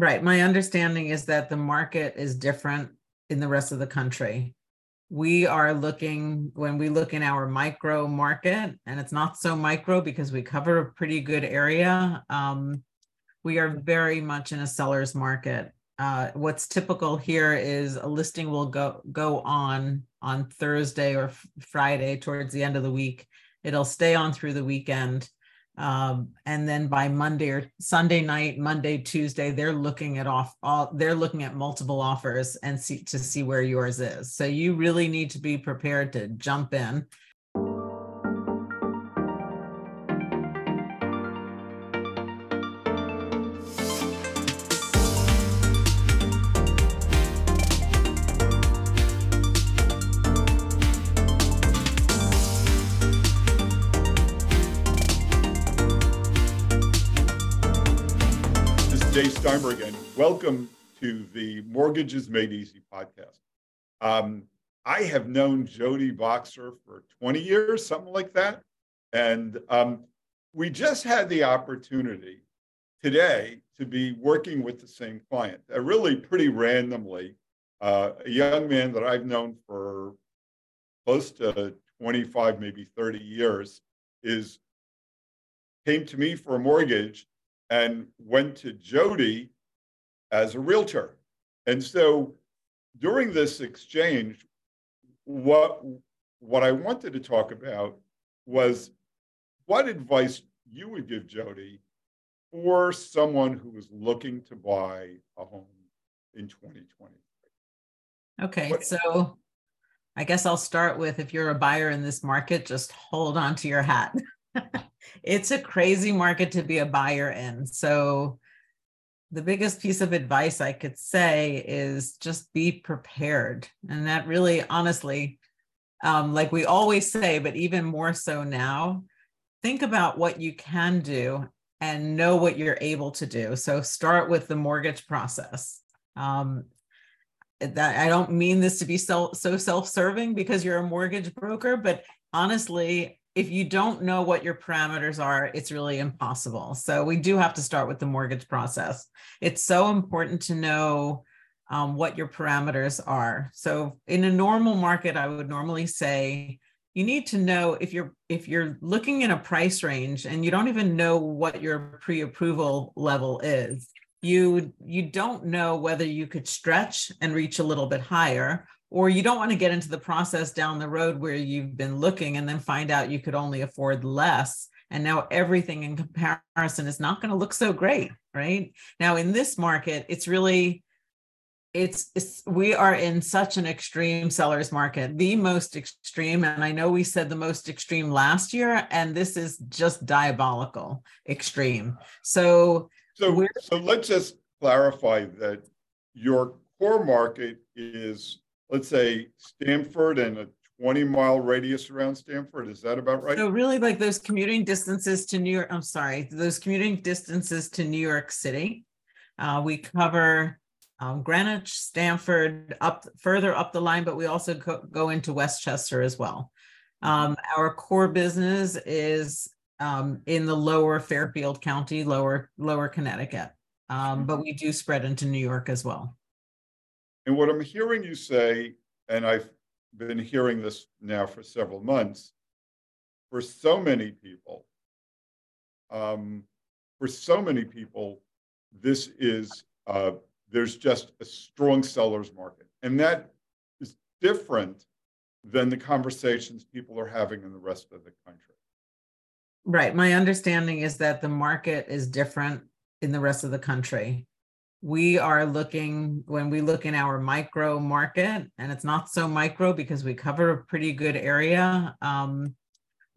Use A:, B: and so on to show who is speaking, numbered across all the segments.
A: Right. My understanding is that the market is different in the rest of the country. We are looking, when we look in our micro market, and it's not so micro because we cover a pretty good area, um, we are very much in a seller's market. Uh, what's typical here is a listing will go go on on Thursday or Friday towards the end of the week. It'll stay on through the weekend. Um, and then by Monday or Sunday night, Monday, Tuesday, they're looking at off all they're looking at multiple offers and see to see where yours is. So you really need to be prepared to jump in
B: Dave again. welcome to the Mortgages Made Easy podcast. Um, I have known Jodi Boxer for 20 years, something like that. And um, we just had the opportunity today to be working with the same client, uh, really pretty randomly. Uh, a young man that I've known for close to 25, maybe 30 years, is came to me for a mortgage and went to Jodi as a realtor. And so during this exchange, what what I wanted to talk about was what advice you would give Jodi for someone who is looking to buy a home in 2020.
A: Okay, what, so I guess I'll start with if you're a buyer in this market, just hold on to your hat. it's a crazy market to be a buyer in. So the biggest piece of advice I could say is just be prepared. And that really, honestly, um, like we always say, but even more so now, think about what you can do and know what you're able to do. So start with the mortgage process. Um, that I don't mean this to be so, so self-serving because you're a mortgage broker, but honestly, if you don't know what your parameters are, it's really impossible. So we do have to start with the mortgage process. It's so important to know um, what your parameters are. So in a normal market, I would normally say you need to know if you're if you're looking in a price range and you don't even know what your pre-approval level is you you don't know whether you could stretch and reach a little bit higher or you don't want to get into the process down the road where you've been looking and then find out you could only afford less and now everything in comparison is not going to look so great right? Now in this market it's really it's, it's we are in such an extreme sellers market the most extreme and i know we said the most extreme last year and this is just diabolical extreme. So
B: so so let's just clarify that your core market is let's say Stamford and a 20 mile radius around Stamford. Is that about right?
A: So really like those commuting distances to New York, I'm sorry, those commuting distances to New York City. Uh, we cover um, Greenwich, Stamford, up further up the line, but we also go, go into Westchester as well. Um, our core business is um, in the lower Fairfield County, lower lower Connecticut, um, but we do spread into New York as well.
B: And what I'm hearing you say, and I've been hearing this now for several months, for so many people, um, for so many people, this is uh, there's just a strong seller's market, and that is different than the conversations people are having in the rest of the country.
A: Right. My understanding is that the market is different in the rest of the country we are looking when we look in our micro market and it's not so micro because we cover a pretty good area um,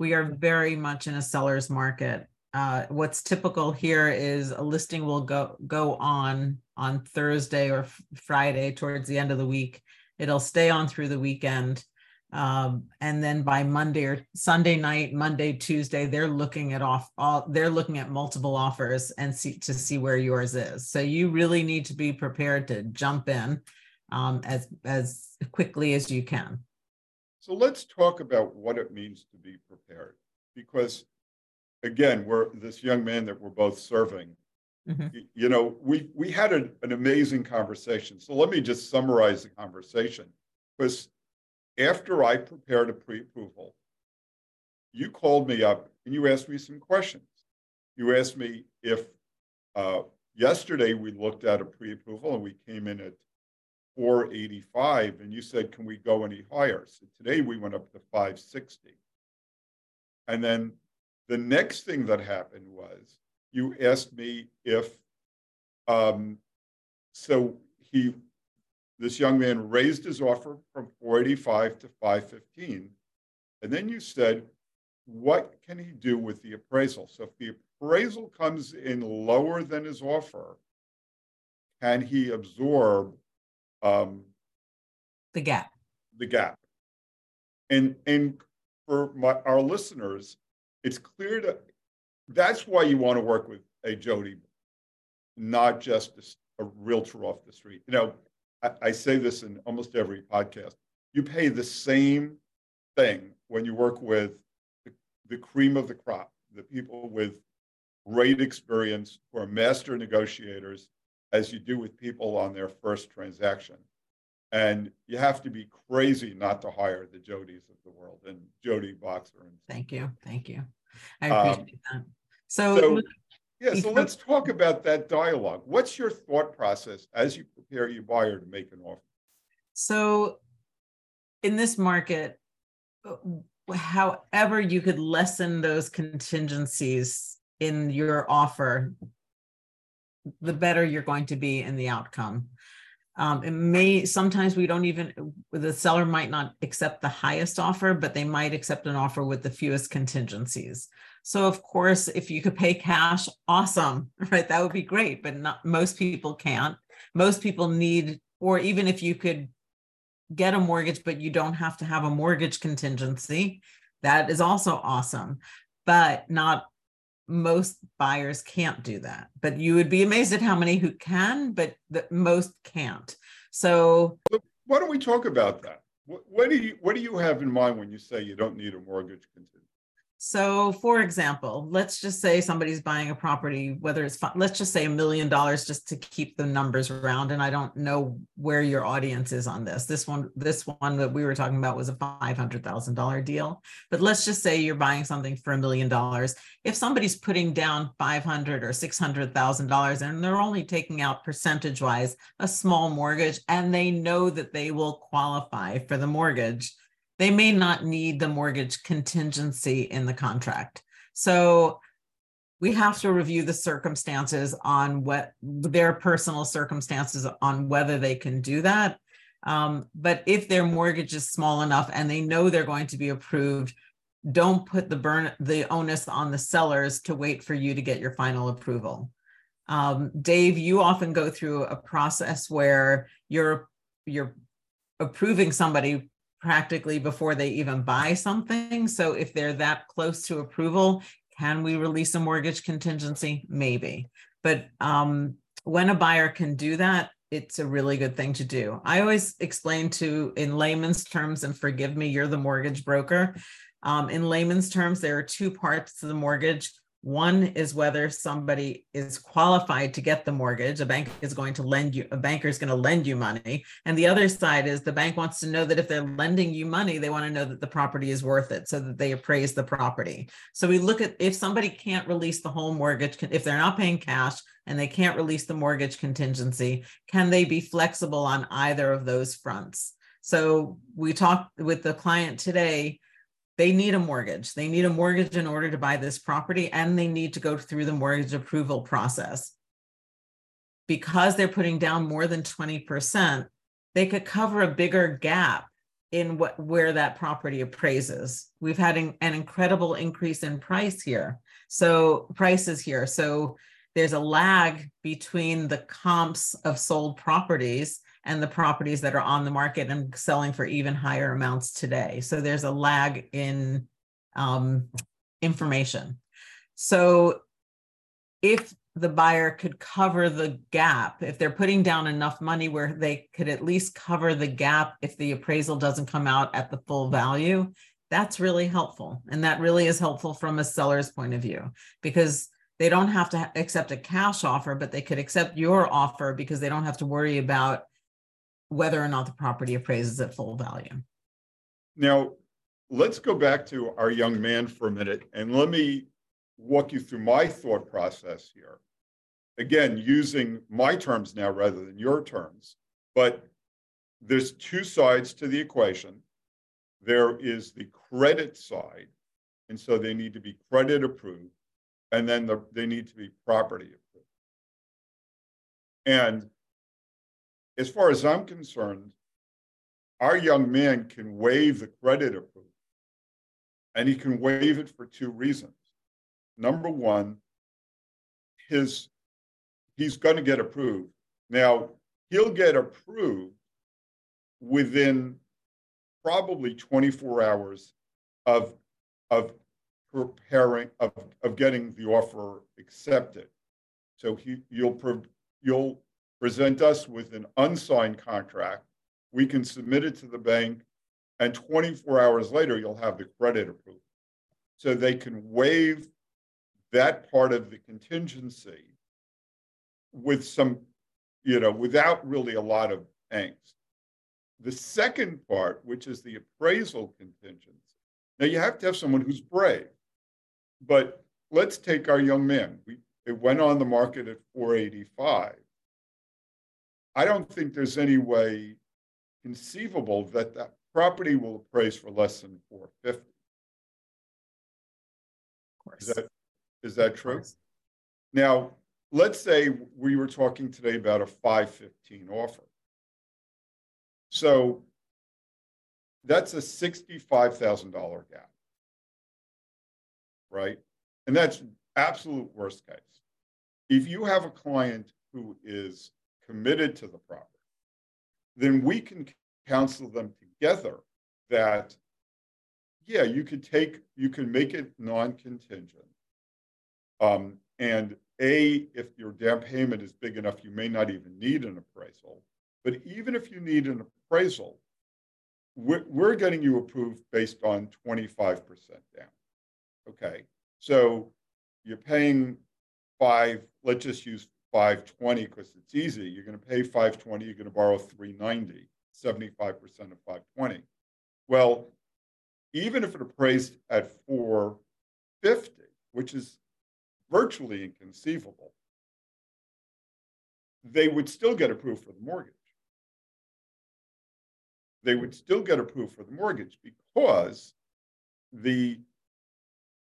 A: we are very much in a seller's market. Uh, what's typical here is a listing will go go on on thursday or friday towards the end of the week. It'll stay on through the weekend um, and then by Monday or Sunday night, Monday, Tuesday, they're looking at off all they're looking at multiple offers and see to see where yours is. So you really need to be prepared to jump in um, as as quickly as you can.
B: So let's talk about what it means to be prepared, because again, we're this young man that we're both serving. Mm-hmm. You, know, we we had an, an amazing conversation. So let me just summarize the conversation. Because after I prepared a pre-approval, you called me up and you asked me some questions. You asked me if uh, yesterday we looked at a pre-approval and we came in at 485 and you said, can we go any higher? So today we went up to 560. And then the next thing that happened was you asked me if, um, so he, this young man raised his offer from 485 to 515. And then you said, what can he do with the appraisal? So if the appraisal comes in lower than his offer, can he absorb um,
A: the gap?
B: The gap. And and for my, our listeners, it's clear that that's why you want to work with a Jodi, not just a, a realtor off the street. You know, I, I say this in almost every podcast. You pay the same thing when you work with the, the cream of the crop, the people with great experience who are master negotiators, as you do with people on their first transaction. And you have to be crazy not to hire the Jodis of the world and Jodi Boxer. And
A: thank you. Thank you. I um, appreciate um, that.
B: So, so yeah, so let's talk about that dialogue. What's your thought process as you prepare your buyer to make an offer?
A: So, in this market, however you could lessen those contingencies in your offer, the better you're going to be in the outcome. Um, it may sometimes we don't even the seller might not accept the highest offer, but they might accept an offer with the fewest contingencies. So of course, if you could pay cash, awesome, right? That would be great, but not most people can't. Most people need, or even if you could get a mortgage, but you don't have to have a mortgage contingency, that is also awesome. But not most buyers can't do that but you would be amazed at how many who can but that most can't so
B: why don't we talk about that what, what, do you what do you have in mind when you say you don't need a mortgage contingency
A: so, for example, let's just say somebody's buying a property, whether it's, let's just say a million dollars just to keep the numbers around. And I don't know where your audience is on this. This one, this one that we were talking about was a $500,000 deal. But let's just say you're buying something for a million dollars. If somebody's putting down 500 or $600,000 and they're only taking out percentage wise a small mortgage and they know that they will qualify for the mortgage, they may not need the mortgage contingency in the contract. So we have to review the circumstances on what their personal circumstances on whether they can do that. Um, but if their mortgage is small enough and they know they're going to be approved, don't put the burn the onus on the sellers to wait for you to get your final approval. Um, Dave, you often go through a process where you're you're approving somebody practically before they even buy something. So if they're that close to approval, can we release a mortgage contingency? Maybe. But um, when a buyer can do that, it's a really good thing to do. I always explain to, in layman's terms, and forgive me, you're the mortgage broker. Um, in layman's terms, there are two parts to the mortgage. One is whether somebody is qualified to get the mortgage. A bank is going to lend you, a banker is going to lend you money. And the other side is the bank wants to know that if they're lending you money, they want to know that the property is worth it so that they appraise the property. So we look at if somebody can't release the whole mortgage, if they're not paying cash and they can't release the mortgage contingency, can they be flexible on either of those fronts? So we talked with the client today they need a mortgage. They need a mortgage in order to buy this property, and they need to go through the mortgage approval process. Because they're putting down more than 20%, they could cover a bigger gap in what where that property appraises. We've had an, an incredible increase in price here. So prices here. So there's a lag between the comps of sold properties and the properties that are on the market and selling for even higher amounts today. So there's a lag in um, information. So if the buyer could cover the gap, if they're putting down enough money where they could at least cover the gap if the appraisal doesn't come out at the full value, that's really helpful. And that really is helpful from a seller's point of view because they don't have to accept a cash offer, but they could accept your offer because they don't have to worry about whether or not the property appraises at full value.
B: Now, let's go back to our young man for a minute and let me walk you through my thought process here. Again, using my terms now rather than your terms, but there's two sides to the equation. There is the credit side, and so they need to be credit approved, and then the, they need to be property approved. And as far as I'm concerned, our young man can waive the credit approval, and he can waive it for two reasons. Number one, his he's going to get approved. Now, he'll get approved within probably 24 hours of, of preparing, of, of getting the offer accepted. So he, you'll, you'll present us with an unsigned contract. We can submit it to the bank, and 24 hours later, you'll have the credit approved. So they can waive that part of the contingency with some, you know, without really a lot of angst. The second part, which is the appraisal contingency. Now you have to have someone who's brave, but let's take our young man. We, it went on the market at 485. I don't think there's any way conceivable that that property will appraise for less than 450. Of course. Is that, is that true? Now, let's say we were talking today about a 515 offer. So that's a $65,000 gap, right? And that's absolute worst case. If you have a client who is committed to the property, then we can counsel them together that, yeah, you could take, you can make it non-contingent. Um, and a, if your down payment is big enough, you may not even need an appraisal. But even if you need an appraisal, we're, we're getting you approved based on 25% down. Okay. So you're paying five, let's just use 520 because it's easy. You're going to pay 520, you're going to borrow 390, 75% of 520. Well, even if it appraised at 450, which is virtually inconceivable, they would still get approved for the mortgage. They would still get approved for the mortgage because the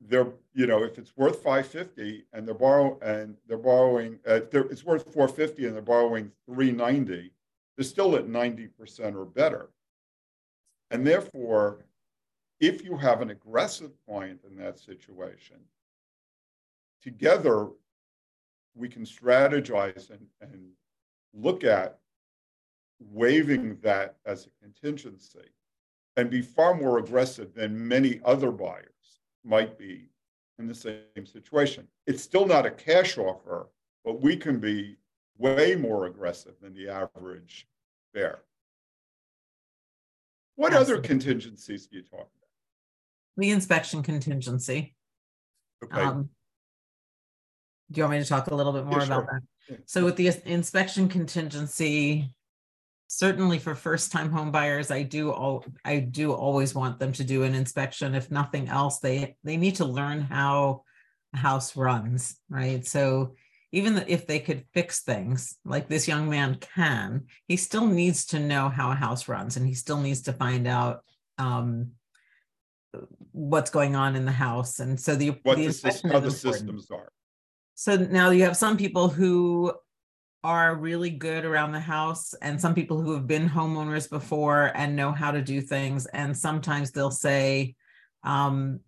B: they're you know if it's worth 550 and they're borrow and they're borrowing uh, they're, it's worth 450 and they're borrowing 390 they're still at 90% or better. And therefore if you have an aggressive client in that situation together we can strategize and, and look at waiving that as a contingency and be far more aggressive than many other buyers might be in the same situation. It's still not a cash offer, but we can be way more aggressive than the average bear. What Absolutely. other contingencies do you talk about?
A: The inspection contingency. Okay. Um, do you want me to talk a little bit more yeah, about sure. that? So with the inspection contingency, certainly for first time home buyers, I do all I do always want them to do an inspection. If nothing else, they they need to learn how a house runs, right? So even if they could fix things like this young man can, he still needs to know how a house runs and he still needs to find out um, what's going on in the house. And so the,
B: what the, the how the systems are.
A: So now you have some people who are really good around the house and some people who have been homeowners before and know how to do things. And sometimes they'll say, um,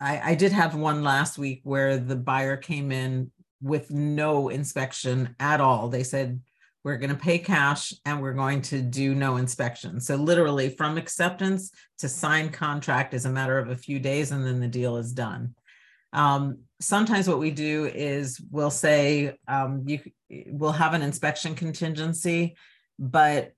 A: I, I did have one last week where the buyer came in with no inspection at all. They said, we're going to pay cash and we're going to do no inspection. So literally from acceptance to sign contract is a matter of a few days and then the deal is done. Um, sometimes what we do is we'll say um, you we'll have an inspection contingency, but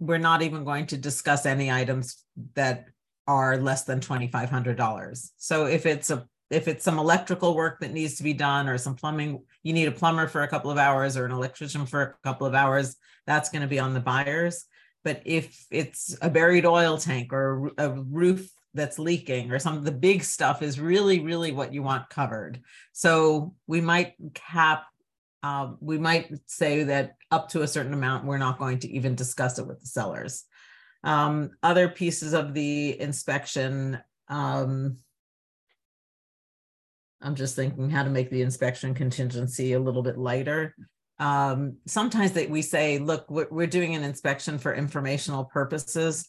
A: we're not even going to discuss any items that are less than $2,500. So if it's a if it's some electrical work that needs to be done or some plumbing, you need a plumber for a couple of hours or an electrician for a couple of hours, that's going to be on the buyers. But if it's a buried oil tank or a roof that's leaking or some of the big stuff is really, really what you want covered. So we might cap, uh, we might say that up to a certain amount, we're not going to even discuss it with the sellers. Um, other pieces of the inspection, um, I'm just thinking how to make the inspection contingency a little bit lighter. Um, sometimes that we say, look, we're doing an inspection for informational purposes.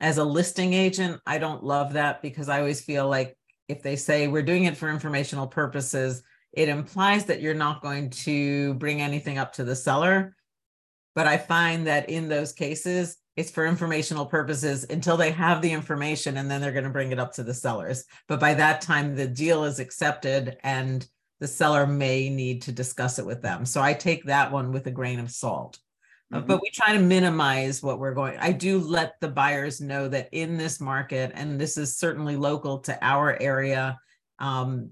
A: As a listing agent, I don't love that because I always feel like if they say we're doing it for informational purposes, it implies that you're not going to bring anything up to the seller. But I find that in those cases, it's for informational purposes until they have the information and then they're going to bring it up to the sellers. But by that time, the deal is accepted and the seller may need to discuss it with them. So I take that one with a grain of salt. Mm-hmm. But we try to minimize what we're going. I do let the buyers know that in this market, and this is certainly local to our area, um,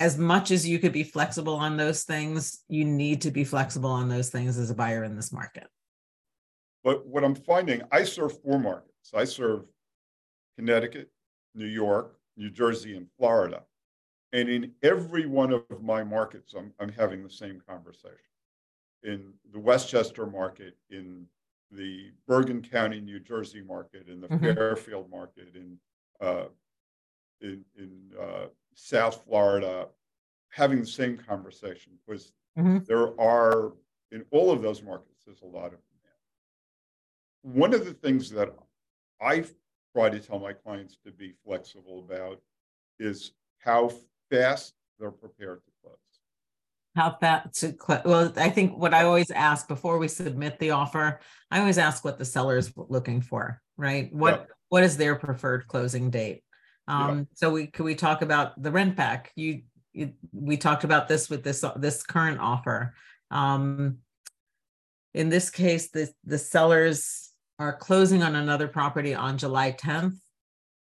A: as much as you could be flexible on those things, you need to be flexible on those things as a buyer in this market.
B: But what I'm finding, I serve four markets. I serve Connecticut, New York, New Jersey, and Florida. And in every one of my markets, I'm, I'm having the same conversation. In the Westchester market, in the Bergen County, New Jersey market, in the mm-hmm. Fairfield market, in uh, in, in uh, South Florida, having the same conversation because mm-hmm. there are in all of those markets, there's a lot of demand. one of the things that I try to tell my clients to be flexible about is how fast they're prepared to.
A: How that to? Well, I think what I always ask before we submit the offer, I always ask what the seller is looking for, right? What yeah. what is their preferred closing date? Um, yeah. So we could we talk about the rent back? You, you we talked about this with this this current offer. Um, in this case, the the sellers are closing on another property on July 10th,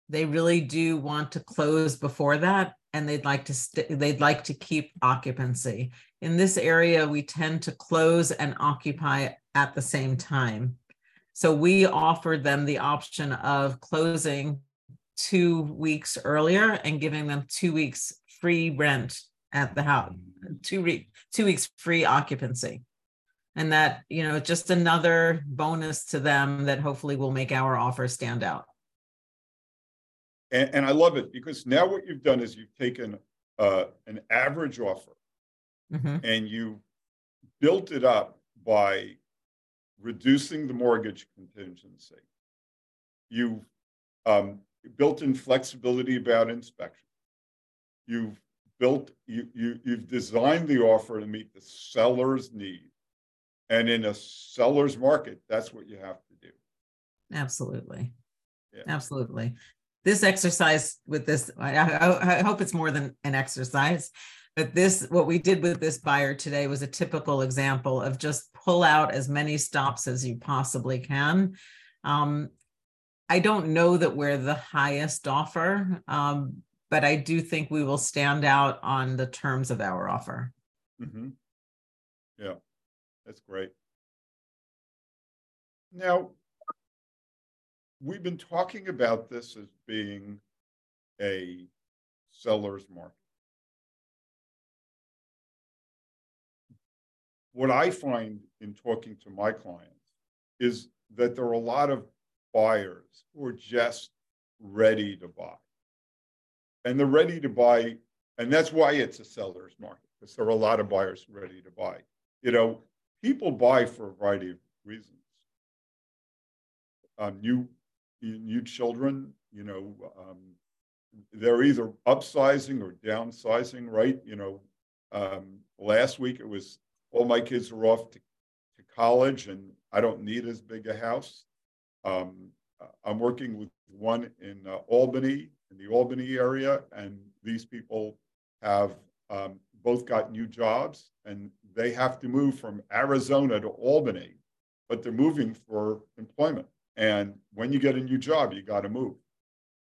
A: they really do want to close before that and they'd like to st- they'd like to keep occupancy. In this area we tend to close and occupy at the same time. So we offered them the option of closing 2 weeks earlier and giving them 2 weeks free rent at the house. 2 re- 2 weeks free occupancy and that you know just another bonus to them that hopefully will make our offer stand out
B: and, and i love it because now what you've done is you've taken uh, an average offer mm-hmm. and you built it up by reducing the mortgage contingency you've um, built in flexibility about inspection you've built you, you you've designed the offer to meet the seller's need and in a seller's market, that's what you have to do.
A: Absolutely. Yeah. Absolutely. This exercise with this, I, I, I hope it's more than an exercise, but this, what we did with this buyer today was a typical example of just pull out as many stops as you possibly can. Um, I don't know that we're the highest offer, um, but I do think we will stand out on the terms of our offer.
B: Mm-hmm. Yeah. That's great. Now, we've been talking about this as being a seller's market. What I find in talking to my clients is that there are a lot of buyers who are just ready to buy. And they're ready to buy, and that's why it's a seller's market, because there are a lot of buyers ready to buy. You know, people buy for a variety of reasons. Um, new, new children, you know, um, they're either upsizing or downsizing, right? You know, um, last week it was all my kids are off to, to college and I don't need as big a house. Um, I'm working with one in uh, Albany, in the Albany area, and these people have um, both got new jobs and they have to move from Arizona to Albany, but they're moving for employment. And when you get a new job, you got to move.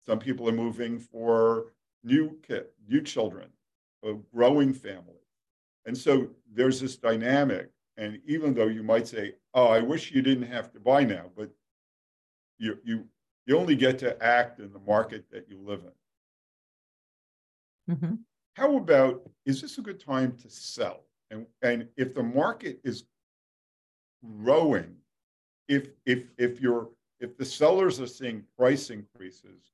B: Some people are moving for new kid, new children, a growing family. And so there's this dynamic. And even though you might say, oh, I wish you didn't have to buy now, but you, you, you only get to act in the market that you live
A: in. Mm-hmm.
B: How about, is this a good time to sell? And, and if the market is growing, if, if, if you're, if the sellers are seeing price increases,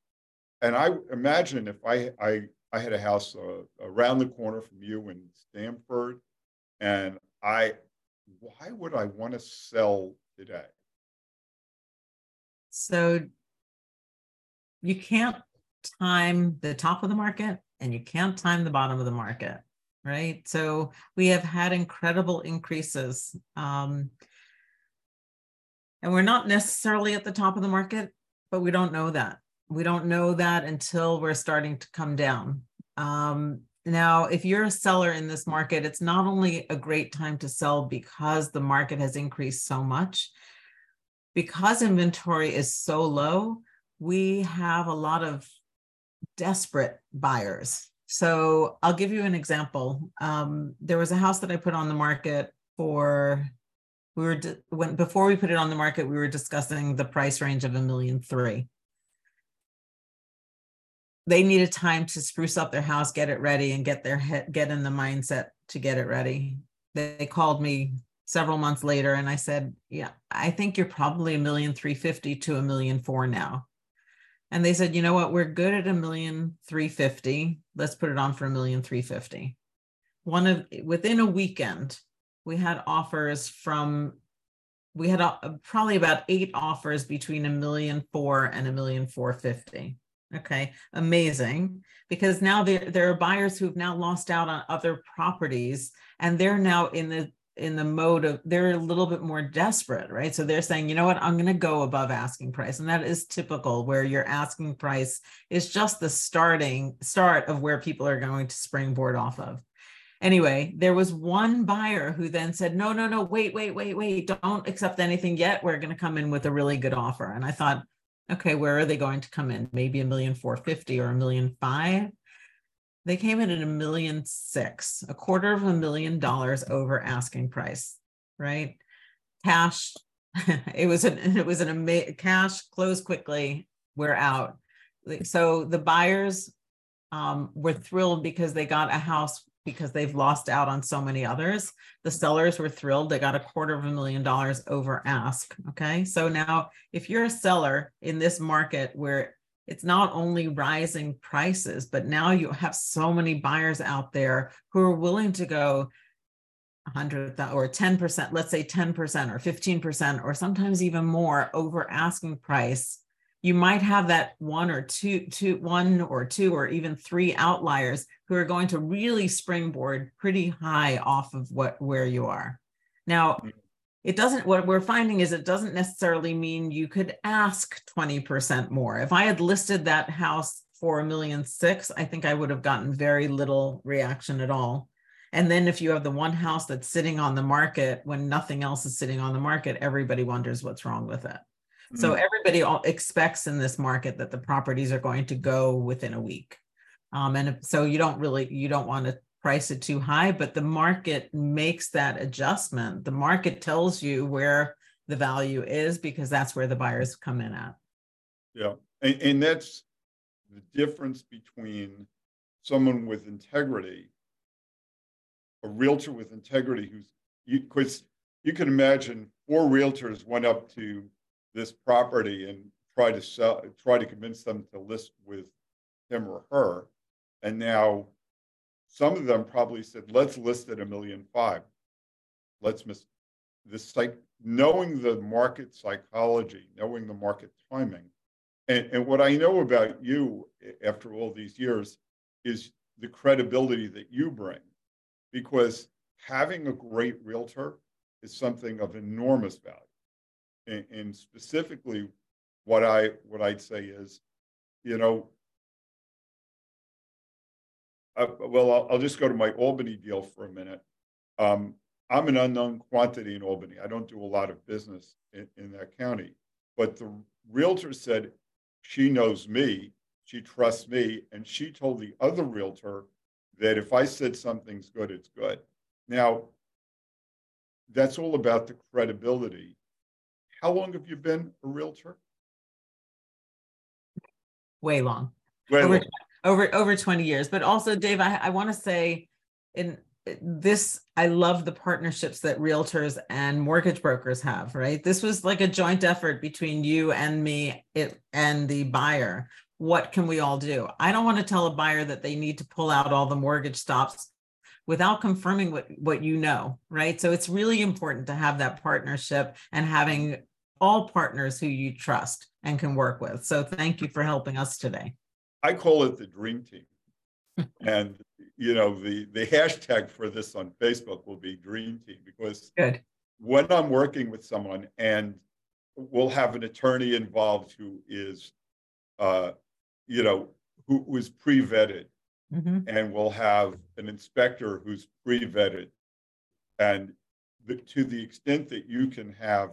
B: and I imagine if I, I, I had a house uh, around the corner from you in Stamford, and I, why would I want to sell today?
A: So you can't time the top of the market and you can't time the bottom of the market, right? So we have had incredible increases. Um, and we're not necessarily at the top of the market, but we don't know that. We don't know that until we're starting to come down. Um, now, if you're a seller in this market, it's not only a great time to sell because the market has increased so much, because inventory is so low, we have a lot of desperate buyers. So I'll give you an example. Um, there was a house that I put on the market for we were when before we put it on the market we were discussing the price range of a million three. They needed time to spruce up their house get it ready and get their head get in the mindset to get it ready. They called me several months later and i said yeah i think you're probably a million three fifty to a million four now. And they said you know what? We're good at a million three fifty. Let's put it on for a million three fifty. One of within a weekend we had offers from we had uh, probably about eight offers between a million four and a million four fifty. Okay amazing. Because now there, there are buyers who've now lost out on other properties and they're now in the in the mode of they're a little bit more desperate right? So they're saying you know what? I'm going to go above asking price. And that is typical where your asking price is just the starting start of where people are going to springboard off of anyway, there was one buyer who then said, no, no, no, wait, wait, wait, wait, don't accept anything yet. We're going to come in with a really good offer. And I thought, okay, where are they going to come in? Maybe a million four fifty or a million five. They came in at a million six, a quarter of a million dollars over asking price, right? Cash. it was an it was an amazing cash close quickly. We're out. So the buyers um, were thrilled because they got a house because they've lost out on so many others. The sellers were thrilled. They got a quarter of a million dollars over ask. Okay. So now, if you're a seller in this market where it's not only rising prices, but now you have so many buyers out there who are willing to go 100 or 10%, let's say 10% or 15%, or sometimes even more over asking price you might have that one or two, two, one or two, or even three outliers who are going to really springboard pretty high off of what where you are. Now, mm. it doesn't. What we're finding is it doesn't necessarily mean you could ask twenty percent more. If I had listed that house for a million six, I think I would have gotten very little reaction at all. And then if you have the one house that's sitting on the market when nothing else is sitting on the market, everybody wonders what's wrong with it. So mm. everybody expects in this market that the properties are going to go within a week. Um, and so you don't really, you don't want to price it too high, but the market makes that adjustment. The market tells you where the value is because that's where the buyers come in at.
B: Yeah. And, and that's the difference between someone with integrity, a realtor with integrity who's, because you, you can imagine four realtors went up to this property and try to sell, try to convince them to list with him or her. And now some of them probably said, let's list at a million five. Let's miss this like knowing the market psychology, knowing the market timing. And, and what I know about you after all these years is the credibility that you bring because having a great realtor is something of enormous value and, and specifically what I what I'd say is, you know, well, I'll, I'll, just go to my Albany deal for a minute. Um, I'm an unknown quantity in Albany. I don't do a lot of business in, in that county, but the realtor said she knows me she trusts me. And she told the other realtor that if I said something's good, it's good. Now, that's all about the credibility. How long have you been a realtor?
A: Way long.
B: Way
A: over,
B: long.
A: over over 20 years. But also, Dave, I, I want to say in this i love the partnerships that realtors and mortgage brokers have right this was like a joint effort between you and me it, and the buyer what can we all do i don't want to tell a buyer that they need to pull out all the mortgage stops without confirming what what you know right so it's really important to have that partnership and having all partners who you trust and can work with. So thank you for helping us today.
B: I call it the dream team. And you know the the hashtag for this on facebook will be dream team because
A: good.
B: when i'm working with someone and we'll have an attorney involved who is uh you know who was pre-vetted
A: mm-hmm.
B: and we'll have an inspector who's pre-vetted. And the, to the extent that you can have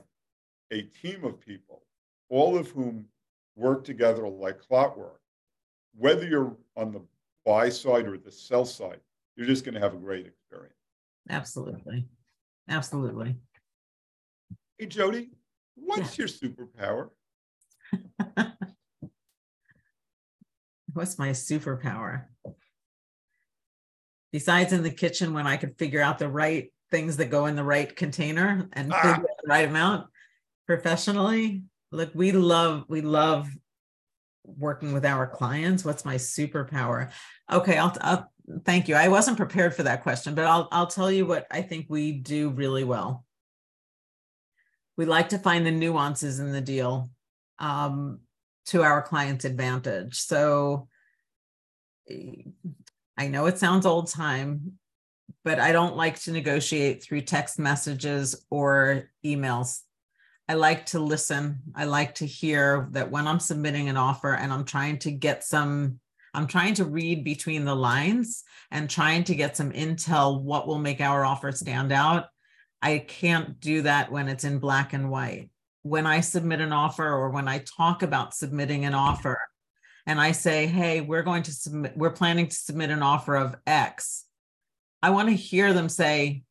B: a team of people all of whom work together like clockwork whether you're on the buy side or the sell side, you're just going to have a great experience.
A: Absolutely. Absolutely.
B: Hey, Jodi, what's yeah. your superpower?
A: what's my superpower? Besides in the kitchen when I could figure out the right things that go in the right container and ah. the right amount professionally. Look, we love we love working with our clients. What's my superpower? Okay I'll, I'll thank you. I wasn't prepared for that question but i'll i'll tell you what i think we do really well. We like to find the nuances in the deal um, to our client's advantage. So i know it sounds old time but i don't like to negotiate through text messages or emails I like to listen. I like to hear that when I'm submitting an offer and I'm trying to get some, I'm trying to read between the lines and trying to get some intel what will make our offer stand out. I can't do that when it's in black and white. When I submit an offer or when I talk about submitting an offer and I say, hey, we're going to submit, we're planning to submit an offer of X, I want to hear them say,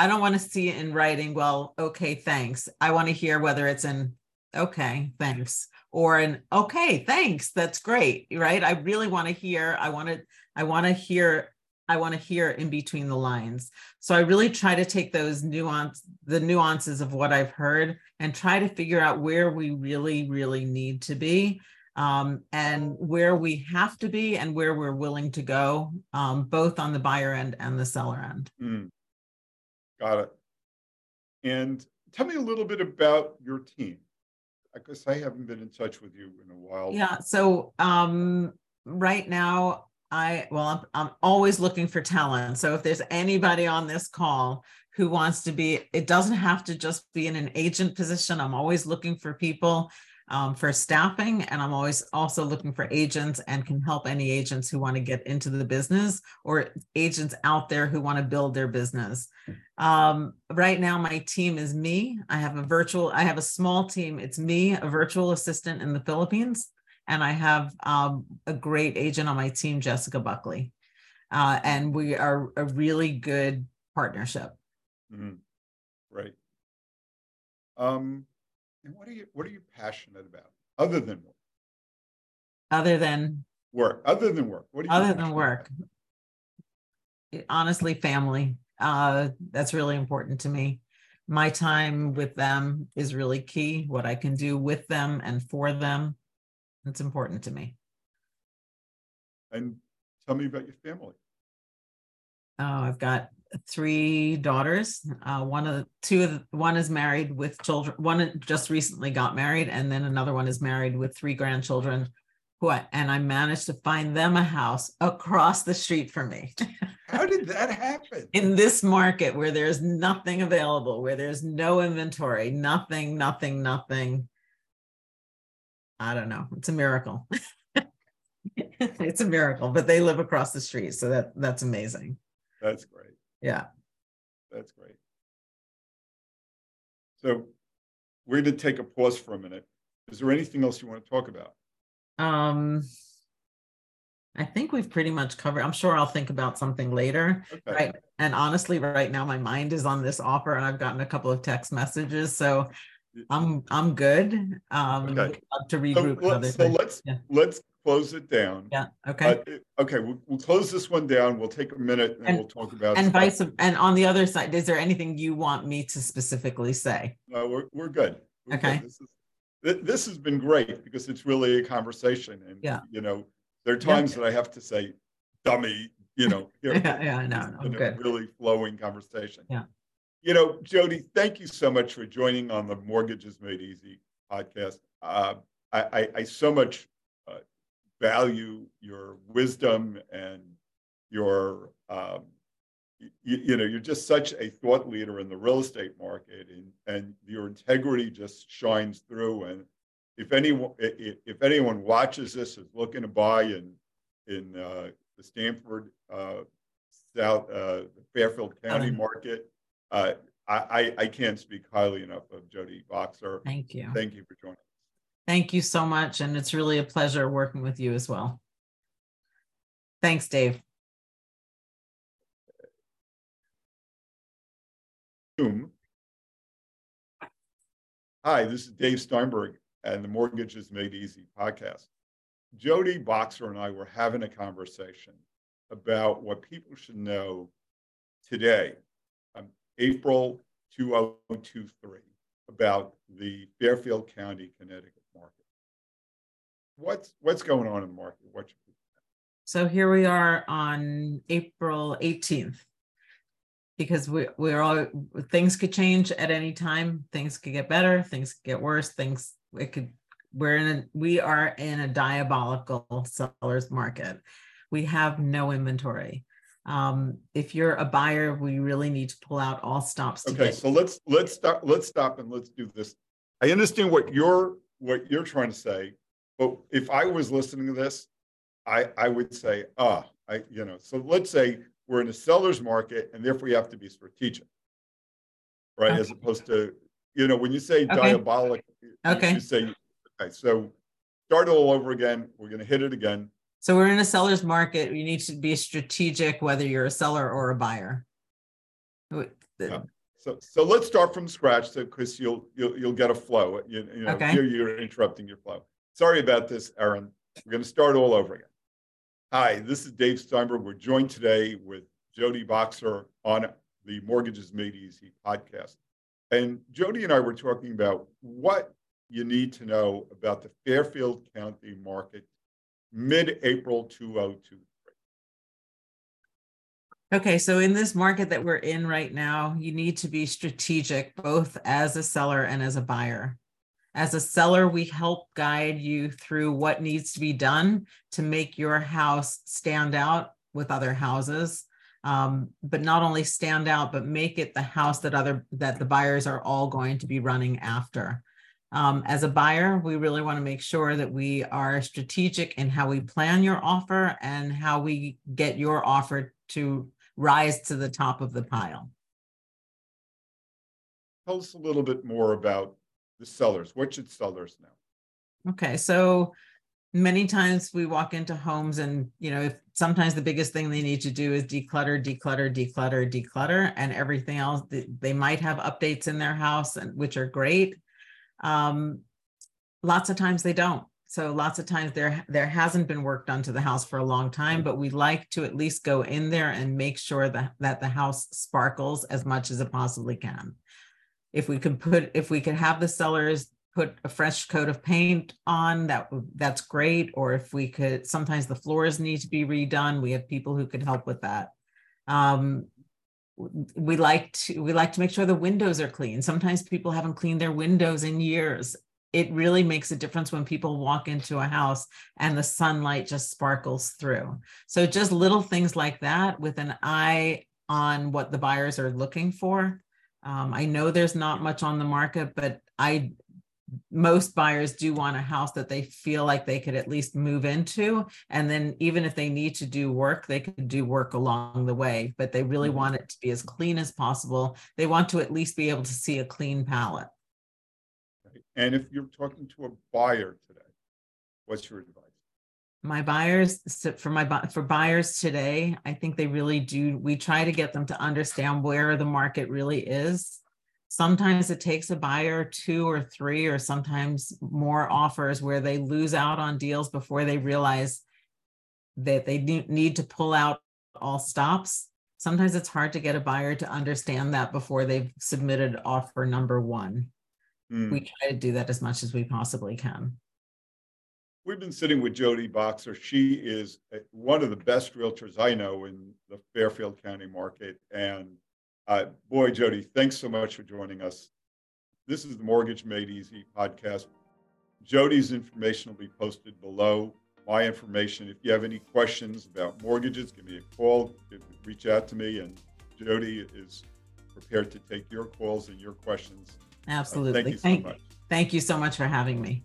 A: I don't want to see it in writing. Well, okay, thanks. I want to hear whether it's in okay, thanks, or an okay, thanks. That's great, right? I really want to hear. I want to. I want to hear. I want to hear in between the lines. So I really try to take those nuance, the nuances of what I've heard, and try to figure out where we really, really need to be. Um, and where we have to be and where we're willing to go, um, both on the buyer end and the seller end.
B: Mm. Got it. And tell me a little bit about your team. Because I haven't been in touch with you in a while.
A: Yeah. So um, right now, I well, I'm, I'm always looking for talent. So if there's anybody on this call who wants to be, it doesn't have to just be in an agent position. I'm always looking for people um, for staffing. And I'm always also looking for agents and can help any agents who want to get into the business or agents out there who want to build their business. Um, right now, my team is me. I have a virtual, I have a small team. It's me, a virtual assistant in the Philippines. And I have um, a great agent on my team, Jessica Buckley. Uh, and we are a really good partnership.
B: Mm-hmm. Right. Um, and what are you what are you passionate about other than work?
A: Other than
B: work. Other than work.
A: What other than work? Honestly, family. Uh, that's really important to me. My time with them is really key. What I can do with them and for them, it's important to me.
B: And tell me about your family.
A: Oh, I've got three daughters. Uh, one of the two of the, one is married with children. One just recently got married, and then another one is married with three grandchildren. Who I, and I managed to find them a house across the street from me.
B: How did that happen?
A: In this market where there's nothing available, where there's no inventory, nothing, nothing, nothing. I don't know. It's a miracle. it's a miracle, but they live across the street, so that that's amazing.
B: That's great.
A: Yeah.
B: That's great. So we're going to take a pause for a minute. Is there anything else you want to talk about?
A: Um, I think we've pretty much covered. I'm sure I'll think about something later. Okay. Right. And honestly, right now my mind is on this offer and I've gotten a couple of text messages. So I'm I'm good. Um okay. to regroup.
B: So, let's, so let's yeah. let's close it down.
A: Yeah. Okay.
B: Uh, okay. We'll, we'll, close this one down. We'll take a minute and, and we'll talk about.
A: And stuff. vice. And on the other side, is there anything you want me to specifically say?
B: No, we're we're good. We're
A: okay.
B: Good. This, is, this has been great because it's really a conversation, and
A: yeah.
B: you know, there are times yeah. that I have to say, "Dummy," you know.
A: yeah, yeah, no, no, good.
B: really flowing conversation.
A: Yeah.
B: You know, Jodi, thank you so much for joining on the Mortgages Made Easy podcast. Uh, I, I, I so much value your wisdom and your um, you, you, know you're just such a thought leader in the real estate market and and your integrity just shines through and if anyone if anyone watches this is looking to buy in in uh, the Stamford uh, South uh, Fairfield County market uh, I, I can't speak highly enough of Jodi Boxer.
A: Thank you.
B: Thank you for joining.
A: Thank you so much. And it's really a pleasure working with you as well. Thanks, Dave.
B: Hi, this is Dave Steinberg and the Mortgages Made Easy podcast. Jodi Boxer and I were having a conversation about what people should know today, um, April 2023, about the Fairfield County, Connecticut what's what's going on in the market? What
A: so here we are on April 18th because we we're all things could change at any time. Things could get better, things could get worse, things it could we're in a we are in a diabolical seller's market. We have no inventory. Um, if you're a buyer, we really need to pull out all stops.
B: okay, so let's let's stop let's stop and let's do this. I understand what you're what you're trying to say, but if I was listening to this, I, I would say, ah, I, you know, so let's say we're in a seller's market and therefore you have to be strategic, right? Okay. As opposed to, you know, when you say okay. diabolic,
A: okay.
B: you say, okay, so start all over again. We're going to hit it again.
A: So we're in a seller's market. You need to be strategic, whether you're a seller or a buyer.
B: Yeah. So, so let's start from scratch, so because you'll you'll you'll get a flow. You, you know,
A: okay.
B: here you're interrupting your flow. Sorry about this, Aaron. We're going to start all over again. Hi, this is Dave Steinberg. We're joined today with Jodi Boxer on the Mortgages Made Easy podcast. And Jodi and I were talking about what you need to know about the Fairfield County market mid-April 2023.
A: Okay, so in this market that we're in right now, you need to be strategic both as a seller and as a buyer. As a seller, we help guide you through what needs to be done to make your house stand out with other houses. Um, but not only stand out, but make it the house that other that the buyers are all going to be running after. Um, as a buyer, we really want to make sure that we are strategic in how we plan your offer and how we get your offer to rise to the top of the pile.
B: Tell us a little bit more about the sellers? What should sellers know?
A: Okay, so many times we walk into homes and you know if sometimes the biggest thing they need to do is declutter declutter declutter declutter and everything else they might have updates in their house and which are great um, lots of times they don't so lots of times there there hasn't been work done to the house for a long time but we like to at least go in there and make sure that that the house sparkles as much as it possibly can if we could put if we could have the sellers put a fresh coat of paint on that that's great. Or if we could sometimes the floors need to be redone. We have people who can help with that. Um, we like to we like to make sure the windows are clean. Sometimes people haven't cleaned their windows in years. It really makes a difference when people walk into a house and the sunlight just sparkles through. So just little things like that with an eye on what the buyers are looking for um, I know there's not much on the market, but I most buyers do want a house that they feel like they could at least move into. And then even if they need to do work they could do work along the way but they really mm-hmm. want it to be as clean as possible. They want to at least be able to see a clean palette.
B: And if you're talking to a buyer today what's your advice
A: my buyers for my for buyers today i think they really do we try to get them to understand where the market really is. Sometimes it takes a buyer two or three or sometimes more offers where they lose out on deals before they realize that they need to pull out all stops. Sometimes it's hard to get a buyer to understand that before they've submitted offer number one. Mm. we try to do that as much as we possibly can
B: We've been sitting with Jodi Boxer. She is one of the best realtors I know in the Fairfield County market. And uh, boy, Jodi, thanks so much for joining us. This is the Mortgage Made Easy podcast. Jodi's information will be posted below. My information. If you have any questions about mortgages, give me a call. Reach out to me, and Jodi is prepared to take your calls and your questions.
A: Absolutely. Uh, thank you so thank, much. Thank you so much for having me.